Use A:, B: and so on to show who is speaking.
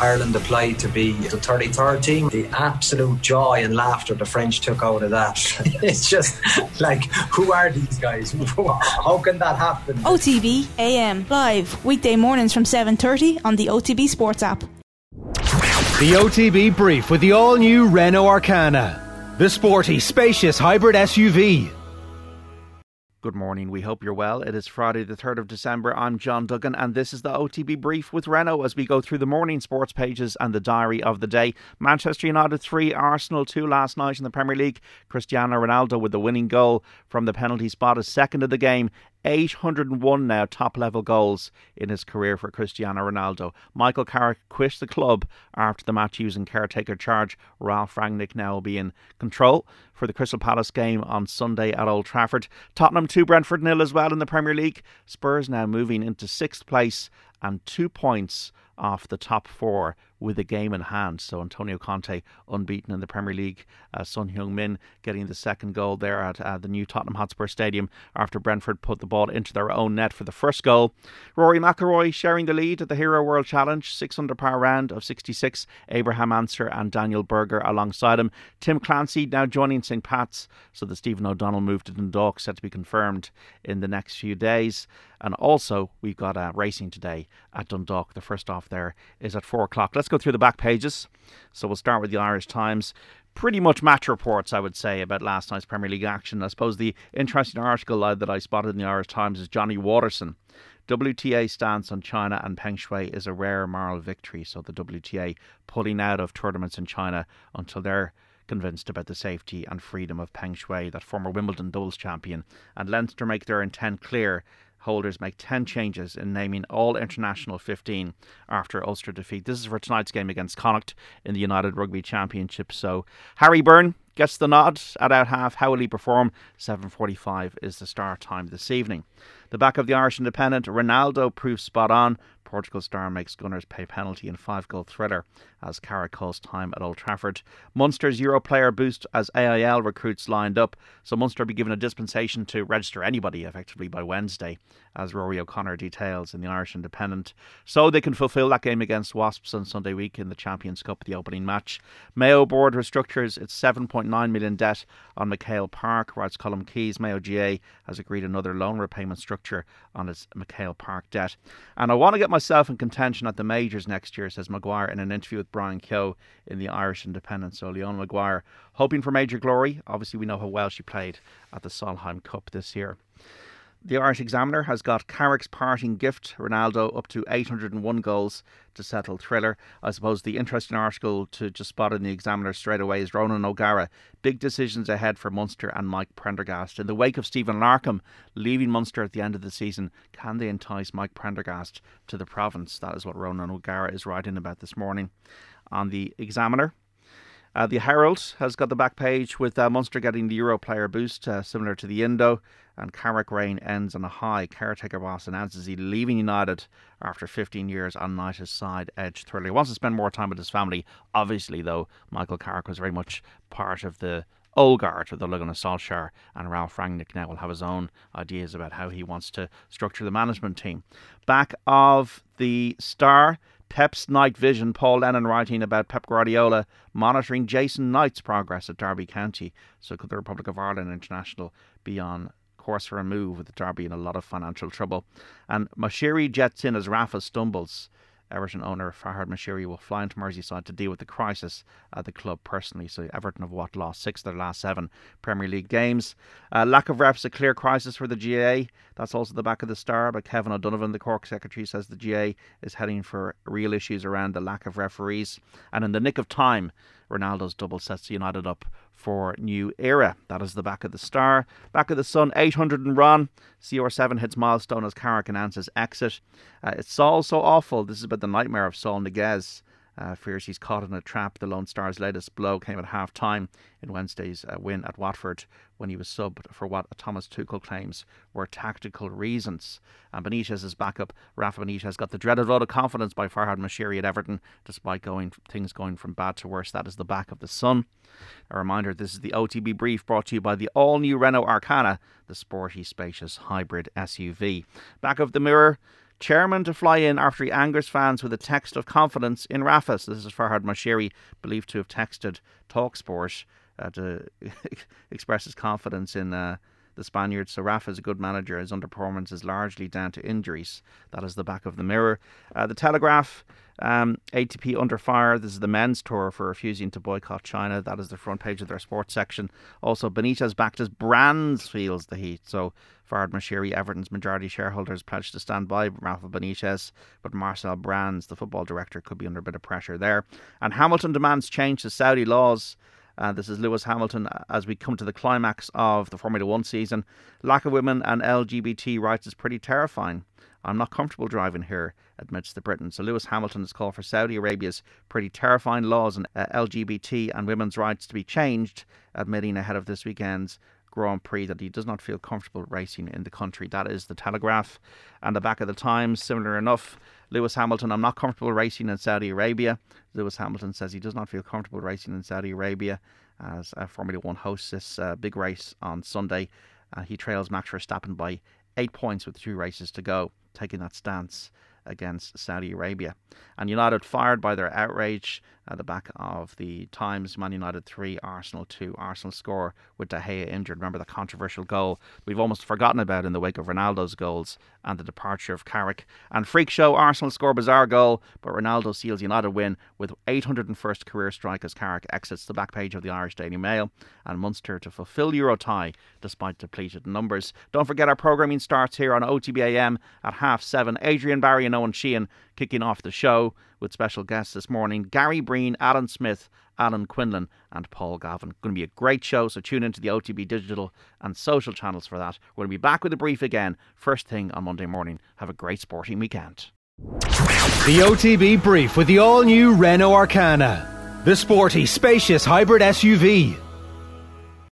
A: Ireland applied to be the 33rd team. The absolute joy and laughter the French took out of that. it's just like, who are these guys? How can that happen?
B: OTB AM live weekday mornings from 7:30 on the OTB Sports app.
C: The OTB brief with the all-new Renault Arkana, the sporty, spacious hybrid SUV.
D: Good morning. We hope you're well. It is Friday, the 3rd of December. I'm John Duggan, and this is the OTB Brief with Renault as we go through the morning sports pages and the diary of the day. Manchester United 3, Arsenal 2 last night in the Premier League. Cristiano Ronaldo with the winning goal from the penalty spot is second of the game. 801 now top level goals in his career for Cristiano Ronaldo. Michael Carrick quit the club after the match using caretaker charge. Ralf Rangnick now will be in control for the Crystal Palace game on Sunday at Old Trafford. Tottenham 2 Brentford nil as well in the Premier League. Spurs now moving into sixth place and two points off the top four with a game in hand. So Antonio Conte unbeaten in the Premier League. Uh, Son Heung-min getting the second goal there at uh, the new Tottenham Hotspur Stadium after Brentford put the ball into their own net for the first goal. Rory McIlroy sharing the lead at the Hero World Challenge, six under par round of 66. Abraham Ancer and Daniel Berger alongside him. Tim Clancy now joining St Pat's, so the Stephen O'Donnell move to Dundalk set to be confirmed in the next few days. And also, we've got uh, racing today at Dundalk. The first off there is at four o'clock. Let's go through the back pages. So we'll start with the Irish Times. Pretty much match reports, I would say, about last night's Premier League action. I suppose the interesting article uh, that I spotted in the Irish Times is Johnny Watterson. WTA stance on China and Peng Shuai is a rare moral victory. So the WTA pulling out of tournaments in China until they're convinced about the safety and freedom of Peng Shuai, that former Wimbledon doubles champion, and Leinster make their intent clear holders make 10 changes in naming all international 15 after Ulster defeat. This is for tonight's game against Connacht in the United Rugby Championship. So Harry Byrne gets the nod at out half. How will he perform? 7.45 is the start time this evening. The back of the Irish Independent, Ronaldo proves spot on. Portugal star makes Gunners pay penalty in five goal thriller as Carrick calls time at Old Trafford. Munster's Euro player boost as AIL recruits lined up, so Munster be given a dispensation to register anybody effectively by Wednesday, as Rory O'Connor details in the Irish Independent, so they can fulfil that game against Wasps on Sunday week in the Champions Cup, the opening match. Mayo board restructures its 7.9 million debt on MacHale Park, writes Colm Keys. Mayo GAA has agreed another loan repayment structure on its MacHale Park debt. And I want to get my myself in contention at the majors next year, says Maguire in an interview with Brian Keogh in the Irish Independent. So Leona Maguire hoping for major glory. Obviously, we know how well she played at the Solheim Cup this year. The Irish Examiner has got Carrick's parting gift, Ronaldo up to 801 goals to settle thriller. I suppose the interesting article to just spot in the Examiner straight away is Ronan O'Gara. Big decisions ahead for Munster and Mike Prendergast. In the wake of Stephen Larkham leaving Munster at the end of the season, can they entice Mike Prendergast to the province? That is what Ronan O'Gara is writing about this morning. On the Examiner, uh, the Herald has got the back page with uh, Munster getting the Euro player boost, uh, similar to the Indo, and Carrick reign ends on a high. Caretaker boss announces he's leaving United after 15 years on United's side edge. He wants to spend more time with his family. Obviously, though, Michael Carrick was very much part of the old guard of Ole Gunnar Solskjaer, and Ralf Rangnick now will have his own ideas about how he wants to structure the management team. Back of the Star, Pep's night vision, Paul Lennon writing about Pep Guardiola monitoring Jason Knight's progress at Derby County. So could the Republic of Ireland International be on course for a move with Derby in a lot of financial trouble? And Moshiri jets in as Rafa stumbles. Everton owner Farhad Moshiri will fly into Merseyside to deal with the crisis at the club personally. So Everton have what lost six of their last seven Premier League games. Uh, lack of refs a clear crisis for the GAA. That's also the back of the star. But Kevin O'Donovan, the Cork secretary, says the GAA is heading for real issues around the lack of referees. And in the nick of time, Ronaldo's double sets United up for new era. That is the back of the star. Back of the sun, 800 and run. CR7 hits milestone as Carrick announces exit. Uh, it's all so awful. This is about the nightmare of Saul Niguez uh, fears he's caught in a trap. The Loan Star's latest blow came at half time in Wednesday's uh, win at Watford when he was subbed for what Thomas Tuchel claims were tactical reasons. And Benitez's backup, Rafa Benitez, got the dreaded vote of confidence by Farhad Moshiri at Everton, despite going things going from bad to worse. That is the back of the sun. A reminder this is the OTB brief brought to you by the all new Renault Arkana, the sporty, spacious hybrid SUV. Back of the mirror, Chairman to fly in after he angers fans with a text of confidence in Rafa. So this is Farhad Moshiri, believed to have texted Talksport uh, to express his confidence in uh, the Spaniards. So Rafa is a good manager. His underperformance is largely down to injuries. That is the back of the mirror. Uh, the Telegraph. Um, ATP under fire. This is the men's tour for refusing to boycott China. That is the front page of their sports section. Also, Benitez backed as Brands feels the heat. So, Farhad Moshiri, Everton's majority shareholders, pledged to stand by Rafa Benitez, but Marcel Brands, the football director, could be under a bit of pressure there. And Hamilton demands change to Saudi laws. Uh, this is Lewis Hamilton uh, as we come to the climax of the Formula One season. Lack of women and LGBT rights is pretty terrifying. I'm not comfortable driving here, admits the Briton. So Lewis Hamilton has called for Saudi Arabia's pretty terrifying laws on uh, LGBT and women's rights to be changed, admitting ahead of this weekend's Grand Prix that he does not feel comfortable racing in the country. That is the Telegraph. And the back of the Times, similar enough. Lewis Hamilton, I'm not comfortable racing in Saudi Arabia. Lewis Hamilton says he does not feel comfortable racing in Saudi Arabia as uh, Formula One hosts this uh, big race on Sunday. Uh, he trails Max Verstappen by eight points with two races to go, taking that stance against Saudi Arabia. And United fired by their outrage at the back of the Times. Man United 3, Arsenal 2. Arsenal score with De Gea injured. Remember the controversial goal we've almost forgotten about in the wake of Ronaldo's goals and the departure of Carrick. And freak show, Arsenal score bizarre goal, but Ronaldo seals United win with 801st career strike as Carrick exits the back page of the Irish Daily Mail. And Munster to fulfil Euro tie despite depleted numbers. Don't forget our programming starts here on OTBAM at half seven. Adrian Barry and Owen Sheehan kicking off the show with special guests this morning Gary Breen, Alan Smith, Alan Quinlan, and Paul Gavin. Going to be a great show, so tune into the OTB digital and social channels for that. We'll be back with a brief again first thing on Monday morning. Have a great sporting weekend.
C: The OTB brief with the all new Renault Arkana, the sporty, spacious hybrid SUV.